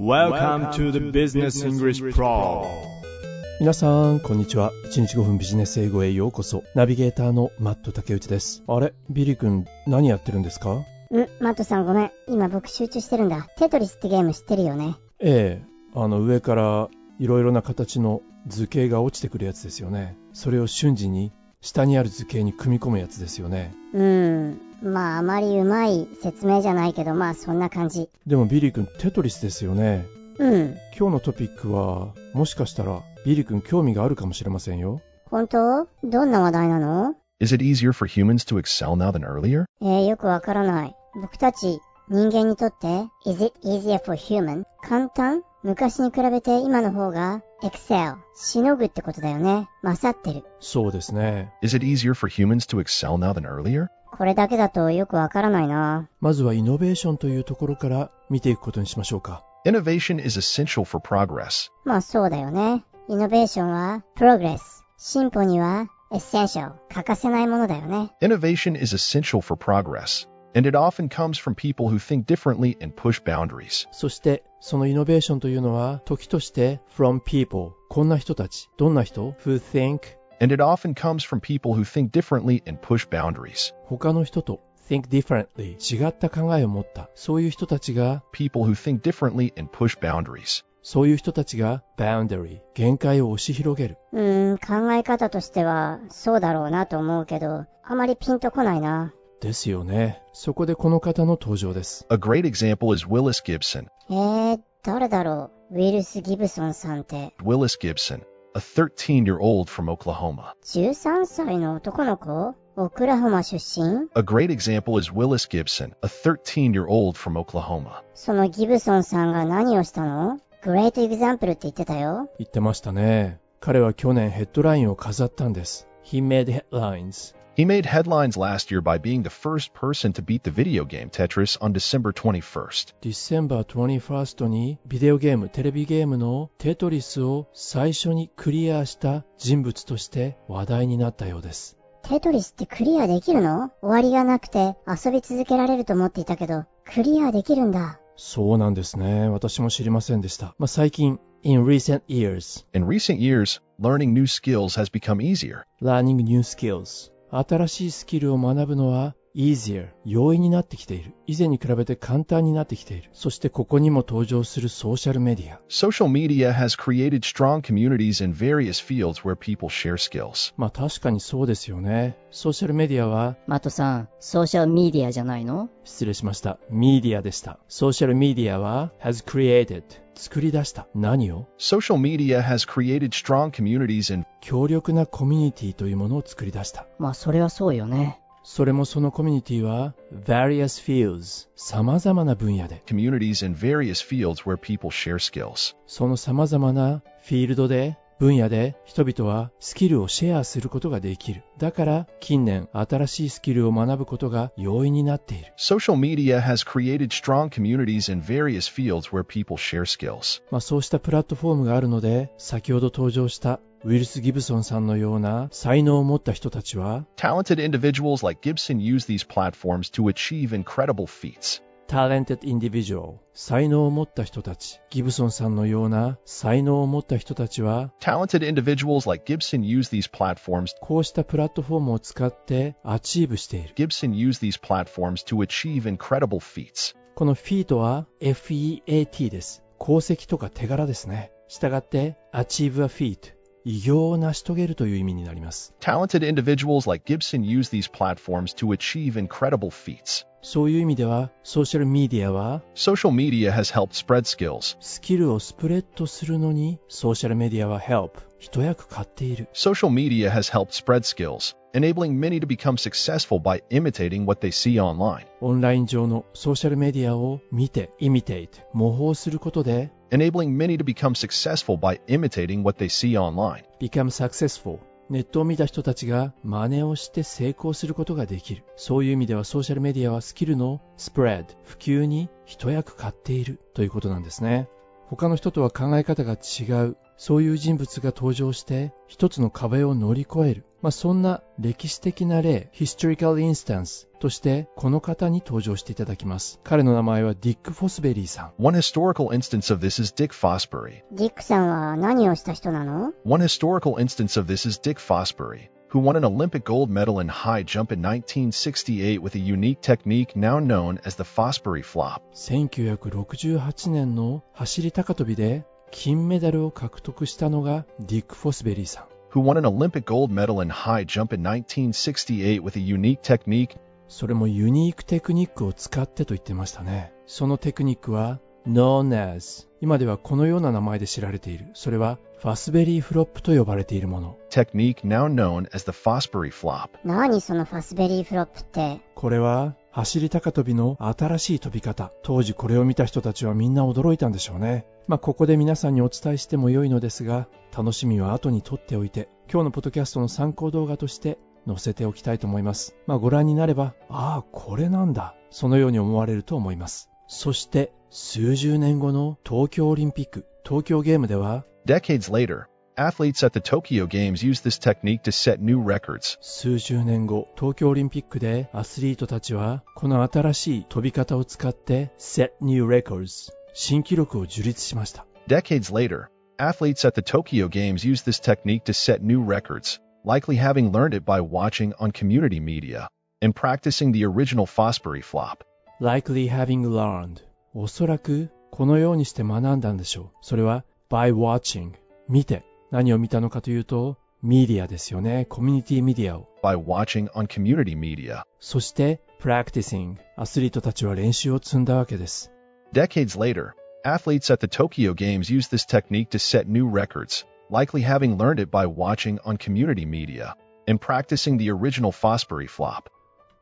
Welcome to the Business English Pro 皆さん、こんにちは。1日5分ビジネス英語へようこそ。ナビゲーターのマット竹内です。あれ？ビリー君、何やってるんですか？んマットさんごめん。今僕集中してるんだ。テトリスってゲーム知ってるよね。ええ、あの上からいろいろな形の図形が落ちてくるやつですよね。それを瞬時に下にある図形に組み込むやつですよね。うーん。まああまりうまい説明じゃないけど、まあそんな感じ。でもビリー君、テトリスですよね。うん。今日のトピックは、もしかしたらビリー君興味があるかもしれませんよ。本当？どんな話題なの？Is it easier for humans to excel now than earlier? えー、よくわからない。僕たち人間にとって Is it easier for human? 簡単？昔に比べて今の方が excel しのぐってことだよね。勝ってる。そうですね。Is it easier for humans to excel now than earlier? これだけだとよくわからないな。まずはイノベーションというところから見ていくことにしましょうか。Innovation is essential for progress. まあそうだよね。イノベーションは progress。進歩には essential。欠かせないものだよね。Innovation is essential for progress, and it often comes from people who think differently and push boundaries. そして、そのイノベーションというのは、時として from people。こんな人たち。どんな人 ?who think And it often comes from people who think differently and push boundaries. 他の人と think differently 違った考えを持った。そういう人たちが、 People who think differently and push boundaries. そういう人たちが boundary 限界を押し広げる。うーん、考え方としてはそうだろうなと思うけど、あまりピンとこないな。 ですよね。そこでこの方の登場です。A great example is Willis Gibson. えー、誰だろうウィルス・ギブソンさんって、Willis Gibson, a 13 year old from Oklahoma. 13歳の男の子オクラホマ出身 A great example is Willis Gibson, a 13 year old from Oklahoma. そのギブソンさんが何をしたのグレートエグザンプルって言ってたよ。言ってましたね。彼は去年ヘッドラインを飾ったんです。He made headlines. He made headlines last year by being the first person to beat the video game Tetris on December 21st. December 21stにビデオゲーム、テレビゲームのテトリスを最初にクリアした人物として話題になったようです。テトリスってクリアできるの終わりがなくて遊び続けられると思っていたけど、クリアできるんだ。そうなんですね。私も知りませんでした。まあ、最近、in recent years, In recent years, learning new skills has become easier. learning new skills 新しいスキルを学ぶのは easier 容易になってきている。以前に比べて簡単になってきている。そしてここにも登場するソーシャルメディア。Social media has created strong communities in various fields where people share skills. まあ確かにそうですよね。ソーシャルメディアはマットさん、ソーシャルメディアじゃないの？失礼しました。メディアでした。ソーシャルメディアは has created 作り出した。何を？Social media has created strong communities in 強力なコミュニティというものを作り出した。まあ、それはそうよね。それもそのコミュニティは various fields 様々な分野で communities in various fields where people share skills. その様々なフィールドで、分野で人々はスキルをシェアすることができる。だから近年新しいスキルを学ぶことが容易になっている。Social media has created strong communities in various fields where people share skills. まあそうしたプラットフォームがあるので、先ほど登場したウィルス・ギブソンさんのような才能を持った人たちは、Talented individuals like Gibson use these platforms to achieve incredible feats. talented individual 才能を持った人たち、ギブソンさんのような才能を持った人たちは、Talented individuals like Gibson use these platforms. こうしたプラットフォームを使ってアチーブしている。Gibson use these platforms to achieve incredible feats. このフィートは FEAT です。功績とか手柄ですね。したがって、achieve a feat。偉業を成し遂げるという意味になります。Talented individuals like Gibson use these platforms to achieve incredible feats. そういう意味では、ソーシャルメディアは、Social media has helped spread skills. スキルをスプレッドするのに、ソーシャルメディアは help。一役買っている。Social media has helped spread skills, enabling many to become successful by imitating what they see online. オンライン上のソーシャルメディアを見て、imitate、模倣することで、enabling many to become successful by imitating what they see online. become successful。ネットを見た人たちが真似をして成功することができる。そういう意味ではソーシャルメディアはスキルのスプレッド、普及に一役買っているということなんですね。他の人とは考え方が違う、そういう人物が登場して、一つの壁を乗り越える。まあ、そんな歴史的な例、historical instance として、この方に登場していただきます。彼の名前はディック・フォスベリーさん。One historical instance of this is Dick Fosbury. ディックさんは何をした人なの One historical instance of this is Dick Fosbury, who won an Olympic gold medal in high jump in 1968 with a unique technique now known as the Fosbury flop. 1968年の走り高跳びで金メダルを獲得したのがディック・フォスベリーさん。Who won an Olympic gold medal in high jump in 1968 with a unique technique それもユニークテクニックを使ってと言ってましたね。そのテクニックは known as 今ではこのような名前で知られている。それはファスベリーフロップと呼ばれているもの。technique now known as the Fosbury flop. 何そのファスベリーフロップって？これは走り高跳びの新しい飛び方。当時これを見た人たちはみんな驚いたんでしょうね。まあここで皆さんにお伝えしても良いのですが、楽しみは後に取っておいて、今日のポッドキャストの参考動画として載せておきたいと思います。まあご覧になれば、ああ、これなんだ。そのように思われると思います。そして、数十年後の東京オリンピック、東京ゲームでは、Decades later, athletes at the Tokyo Games used this technique to set new records. 数十年後、東京オリンピックでアスリートたちは、この新しい飛び方を使って Set New Records 新記録を樹立しました。Decades later, athletes at the Tokyo Games used this technique to set new records, likely having learned it by watching on community media and practicing the original Fosbury flop. Likely having learned おそらくこのようにして学んだんでしょう。それは by watching 見て何を見たのかというとメディアですよね。コミュニティメディアを。by watching on community media. そして practicing アスリートたちは練習を積んだわけです。Decades later, athletes at the Tokyo Games used this technique to set new records, likely having learned it by watching on community media and practicing the original Fosbury flop.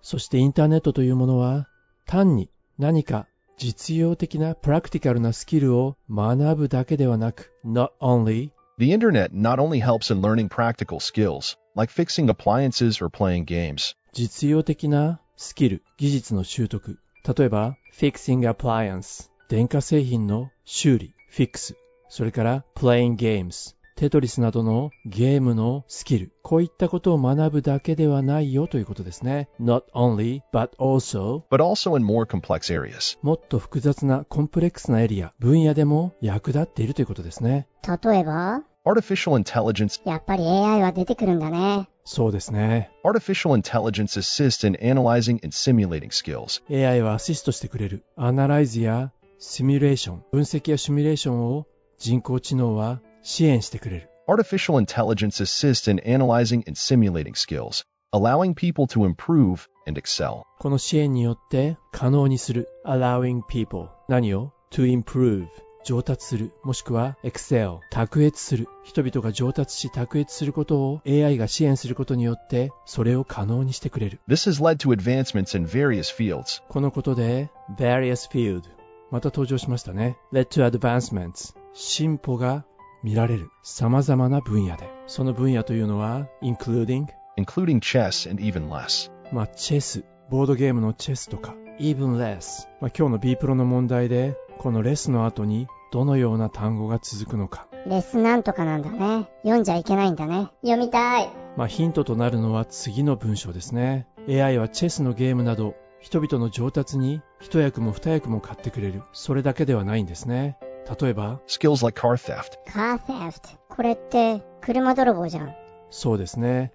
そしてインターネットというものは単に何か実用的なプラクティカルなスキルを学ぶだけではなく not only The internet not only helps in learning practical skills, like fixing appliances or playing games, 実用的なスキル、技術の習得。例えば fixing appliance 電化製品の修理、フィックス。それから playing games テトリスなどのゲームのスキル。こういったことを学ぶだけではないよということですね。not only, but also but also in more complex areas. もっと複雑なコンプレックスなエリア、分野でも役立っているということですね。例えば？Artificial intelligence やっぱり AI は出てくるんだね。そうですね。Artificial intelligence assists in analyzing and simulating skills. AI はアシストしてくれる。アナライズやシミュレーション、分析やシミュレーションを人工知能は支援してくれる。Artificial intelligence assists in analyzing and simulating skills, allowing people to improve and excel. この支援によって可能にする。allowing people 何を to improve 上達する。もしくは excel 卓越する。人々が上達し卓越することを AI が支援することによってそれを可能にしてくれる。This has led to advancements in various fields, このことで various field また登場しましたね。led to advancements 進歩が見られる様々な分野で。その分野というのは including including chess and even less. まあ、チェス、ボードゲームのチェスとか、even less。まあ、今日の B プロの問題で、このレスの後にどのような単語が続くのか。レスなんとかなんだね。読んじゃいけないんだね。読みたい。まあ、ヒントとなるのは次の文章ですね。AI はチェスのゲームなど、人々の上達に一役も二役も買ってくれる。それだけではないんですね。例えば、Skills like car theft, カーセフト。これって、車泥棒じゃん。そうですね。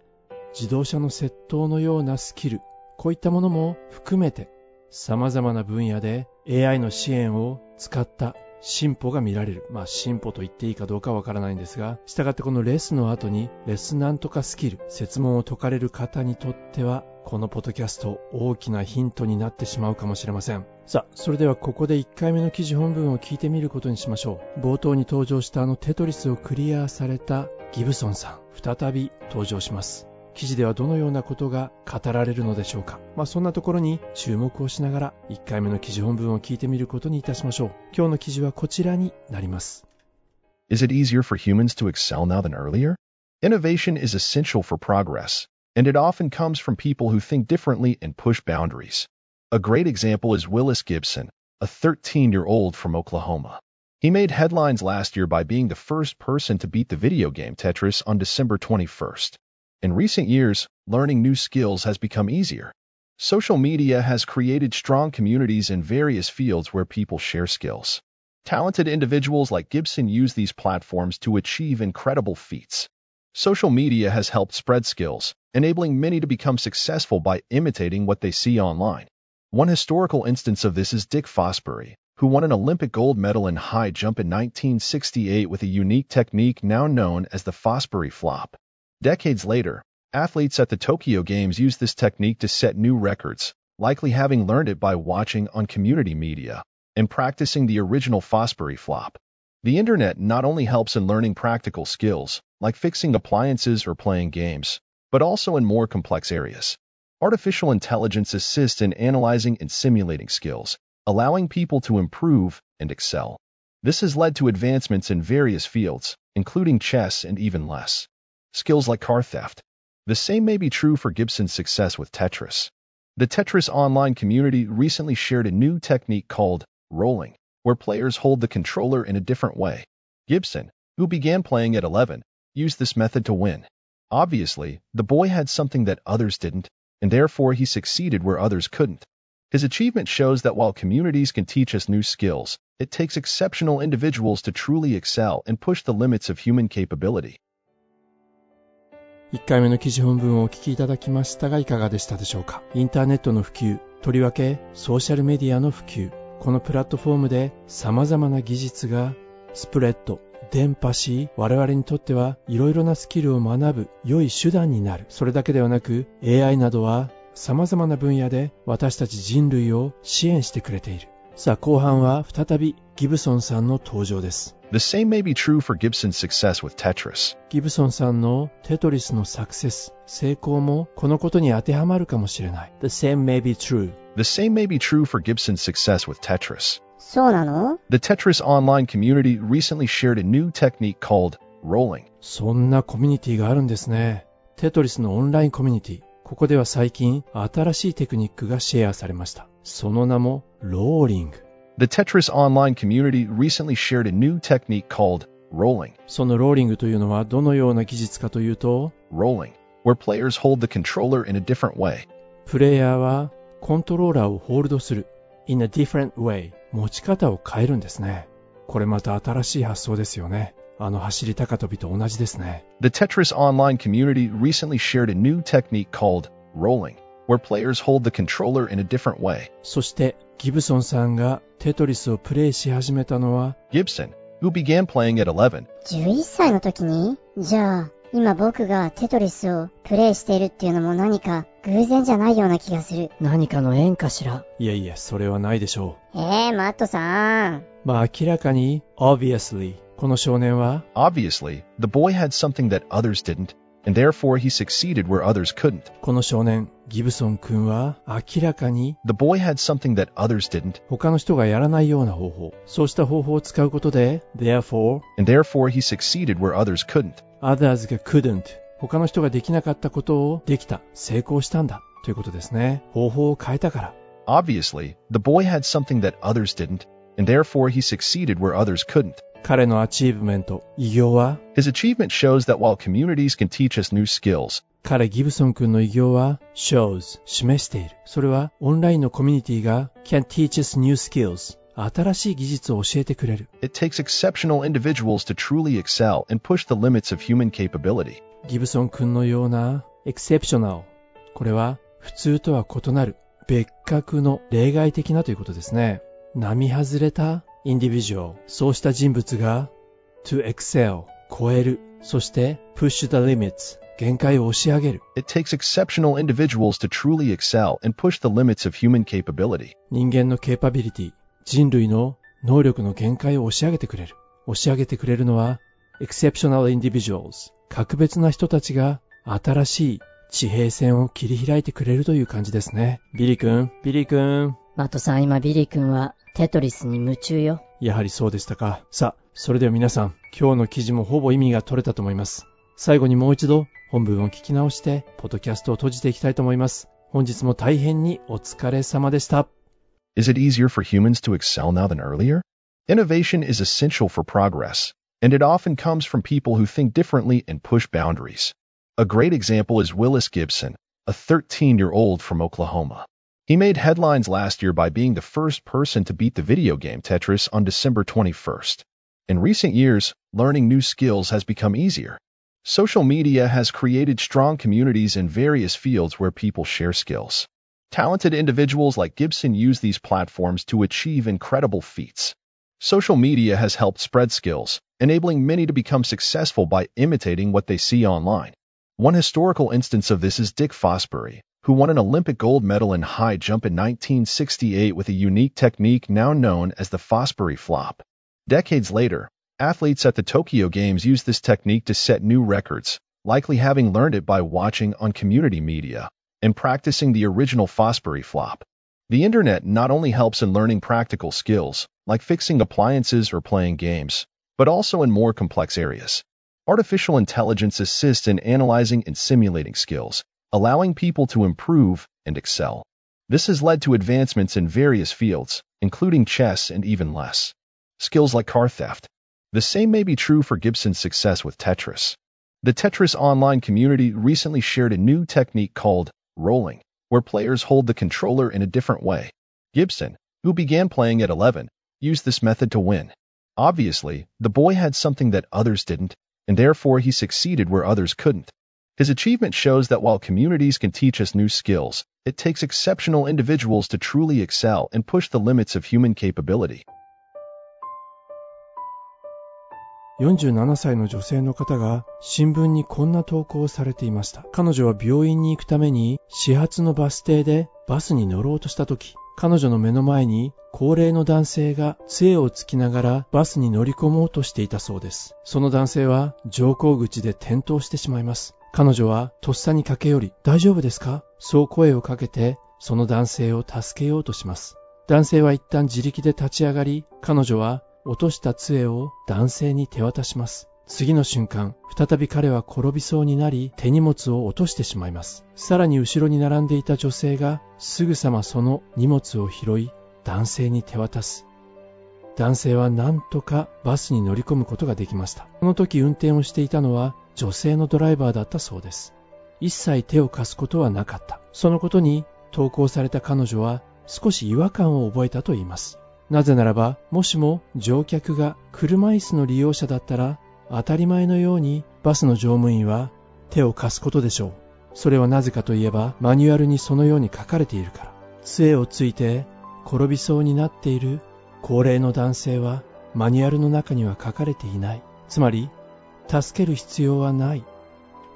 自動車の窃盗のようなスキル、こういったものも含めて、様々な分野で AI の支援を使った進歩が見られる。まあ進歩と言っていいかどうかわからないんですが、従ってこのレスの後にレスなんとかスキル、説問を解かれる方にとっては、このポッドキャスト大きなヒントになってしまうかもしれません。さあ、それではここで1回目の記事本文を聞いてみることにしましょう。冒頭に登場したあのテトリスをクリアされたギブソンさん、再び登場します。記事ではどのようなことが語られるのでしょうか。まあそんなところに注目をしながら1回目の記事本文を聞いてみることにいたしましょう。今日の記事はこちらになります。Is it easier for humans to excel now than earlier? Innovation is essential for progress, and it often comes from people who think differently and push boundaries. A great example is Willis Gibson, a 13 year old from Oklahoma. He made headlines last year by being the first person to beat the video game Tetris on December 21st. In recent years, learning new skills has become easier. Social media has created strong communities in various fields where people share skills. Talented individuals like Gibson use these platforms to achieve incredible feats. Social media has helped spread skills, enabling many to become successful by imitating what they see online. One historical instance of this is Dick Fosbury, who won an Olympic gold medal in high jump in 1968 with a unique technique now known as the Fosbury flop. Decades later, athletes at the Tokyo Games used this technique to set new records, likely having learned it by watching on community media and practicing the original Fosbury flop. The internet not only helps in learning practical skills, like fixing appliances or playing games, but also in more complex areas. Artificial intelligence assists in analyzing and simulating skills, allowing people to improve and excel. This has led to advancements in various fields, including chess and even less. Skills like car theft. The same may be true for Gibson's success with Tetris. The Tetris online community recently shared a new technique called rolling, where players hold the controller in a different way. Gibson, who began playing at 11, used this method to win. Obviously, the boy had something that others didn't, and therefore he succeeded where others couldn't. His achievement shows that while communities can teach us new skills, it takes exceptional individuals to truly excel and push the limits of human capability. 1回目の記事本文をお聞きいただきましたがいかがでしたでしょうか？インターネットの普及、とりわけソーシャルメディアの普及、このプラットフォームで様々な技術がスプレッド、伝播し、我々にとってはいろいろなスキルを学ぶ良い手段になる。それだけではなく AI などは様々な分野で私たち人類を支援してくれている。さあ後半は再びギブソンさんの登場です。The same may be true for Gibson's success with Tetris. ギブソンさんのテトリスのサクセス、成功もこのことに当てはまるかもしれない。The same may be true. The same may be true for Gibson's success with Tetris. そうなの The Tetris online community recently shared a new technique called rolling. そんなコミュニティがあるんですね。テトリスのオンラインコミュニティ。ここでは最近新しいテクニックがシェアされました。その名もローリング。The Tetris online community recently shared a new technique called rolling. そのローリングというのはどのような技術かというと、rolling, where players hold the controller in a different way. プレイヤーはコントローラーをホールドする in a different way 持ち方を変えるんですね。これまた新しい発想ですよね。あの走り高跳びと同じですね。The Tetris online community recently shared a new technique called rolling, Where players hold the controller in a different way. そしてギブソンさんがテトリスをプレイし始めたのは Gibson, who began playing at 11, 11歳の時にじゃあ、今僕がテトリスをプレイしているっていうのも何か偶然じゃないような気がする。何かの縁かしら。いやいや、それはないでしょえー、マットさん。う。まあ明らかに、obviously、この少年は obviously, the boy had something that others didn't, and therefore he succeeded where others couldn't. この少年、ギブソン君は明らかに The boy had something that others didn't, 他の人がやらないような方法、そうした方法を使うことで、therefore, and therefore he succeeded where others couldn't. others が couldn't、他の人ができなかったことをできた、成功したんだ、ということですね。方法を変えたから。 Obviously, the boy had something that others didn't, and therefore he succeeded where others couldn't. 彼のアチーブメント、偉業は、His achievement shows that while communities can teach us new skills, 彼ギブソン君の偉業は shows 示している。それはオンラインのコミュニティが can teach us new skills 新しい技術を教えてくれる。it takes exceptional individuals to truly excel and push the limits of human capability. ギブソン君のような exceptional これは普通とは異なる別格の例外的なということですね。並外れた individual そうした人物が to excel 超えるそして push the limits 限界を押し上げる It takes exceptional individuals to truly excel and push the limits of human capability. 人間のケーパビリティ人類の能力の限界を押し上げてくれる押し上げてくれるのは exceptional individuals 格別な人たちが新しい地平線を切り開いてくれるという感じですねビリー君ビリー君マットさん、今ビリー君はテトリスに夢中よ。やはりそうでしたかさあそれでは皆さん今日の記事もほぼ意味が取れたと思います最後にもう一度本文を聞き直してポッドキャストを閉じていきたいと思います本日も大変にお疲れ様でした Is it easier for humans to excel now than earlier? Innovation is essential for progress, and it often comes from people who think differently and push boundaries. A great example is Willis Gibson, a 13-year-old from Oklahoma. He made headlines last year by being the first person to beat the video game Tetris on December 21st. In recent years, learning new skills has become easier. Social media has created strong communities in various fields where people share skills. Talented individuals like Gibson use these platforms to achieve incredible feats. Social media has helped spread skills, enabling many to become successful by imitating what they see online. One historical instance of this is Dick Fosbury, who won an Olympic gold medal in high jump in 1968 with a unique technique now known as the Fosbury flop. Decades later, athletes at the Tokyo Games used this technique to set new records, likely having learned it by watching on community media and practicing the original Fosbury flop. The internet not only helps in learning practical skills, like fixing appliances or playing games, but also in more complex areas. Artificial intelligence assists in analyzing and simulating skills, allowing people to improve and excel. This has led to advancements in various fields, including chess and even less. Skills like car theft. The same may be true for Gibson's success with Tetris. The Tetris online community recently shared a new technique called rolling, where players hold the controller in a different way. Gibson, who began playing at 11, used this method to win. Obviously, the boy had something that others didn't, and therefore he succeeded where others couldn't. His achievement shows that while communities can teach us new skills, it takes exceptional individuals to truly excel and push the limits of human capability. 47歳の女性の方が新聞にこんな投稿をされていました。彼女は病院に行くために始発のバス停でバスに乗ろうとした時、彼女の目の前に高齢の男性が杖をつきながらバスに乗り込もうとしていたそうです。その男性は乗降口で転倒してしまいます。彼女はとっさに駆け寄り、大丈夫ですか？そう声をかけて、その男性を助けようとします。男性は一旦自力で立ち上がり、彼女は落とした杖を男性に手渡します。次の瞬間、再び彼は転びそうになり、手荷物を落としてしまいます。さらに後ろに並んでいた女性が、すぐさまその荷物を拾い、男性に手渡す。男性は何とかバスに乗り込むことができました。この時運転をしていたのは女性のドライバーだったそうです。一切手を貸すことはなかった。そのことに投稿された彼女は少し違和感を覚えたと言います。なぜならば、もしも乗客が車椅子の利用者だったら、当たり前のようにバスの乗務員は手を貸すことでしょう。それはなぜかといえば、マニュアルにそのように書かれているから。杖をついて転びそうになっている高齢の男性はマニュアルの中には書かれていない。つまり、助ける必要はない。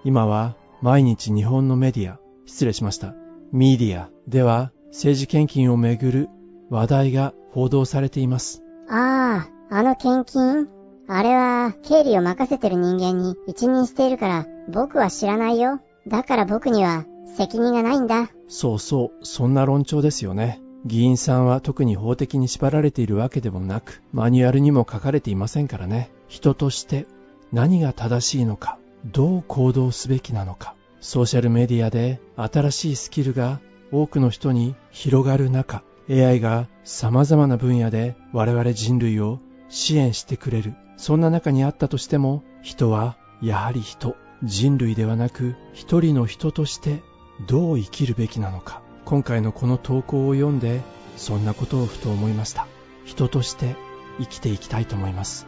今は毎日日本のメディア、失礼しました。ミディアでは政治献金をめぐる話題が報道されています。ああ、あの献金あれは経理を任せてる人間に一任しているから僕は知らないよ。だから僕には責任がないんだ。そうそう、そんな論調ですよね。議員さんは特に法的に縛られているわけでもなく、マニュアルにも書かれていませんからね。人として何が正しいのか、どう行動すべきなのか。ソーシャルメディアで新しいスキルが多くの人に広がる中、AI が様々な分野で我々人類を支援してくれる。そんな中にあったとしても、人はやはり人、人類ではなく一人の人としてどう生きるべきなのか。今回のこの投稿を読んで、そんなことをふと思いました。人として生きていきたいと思います。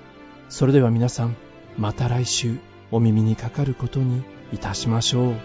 それでは皆さん、また来週お耳にかかることにいたしましょう。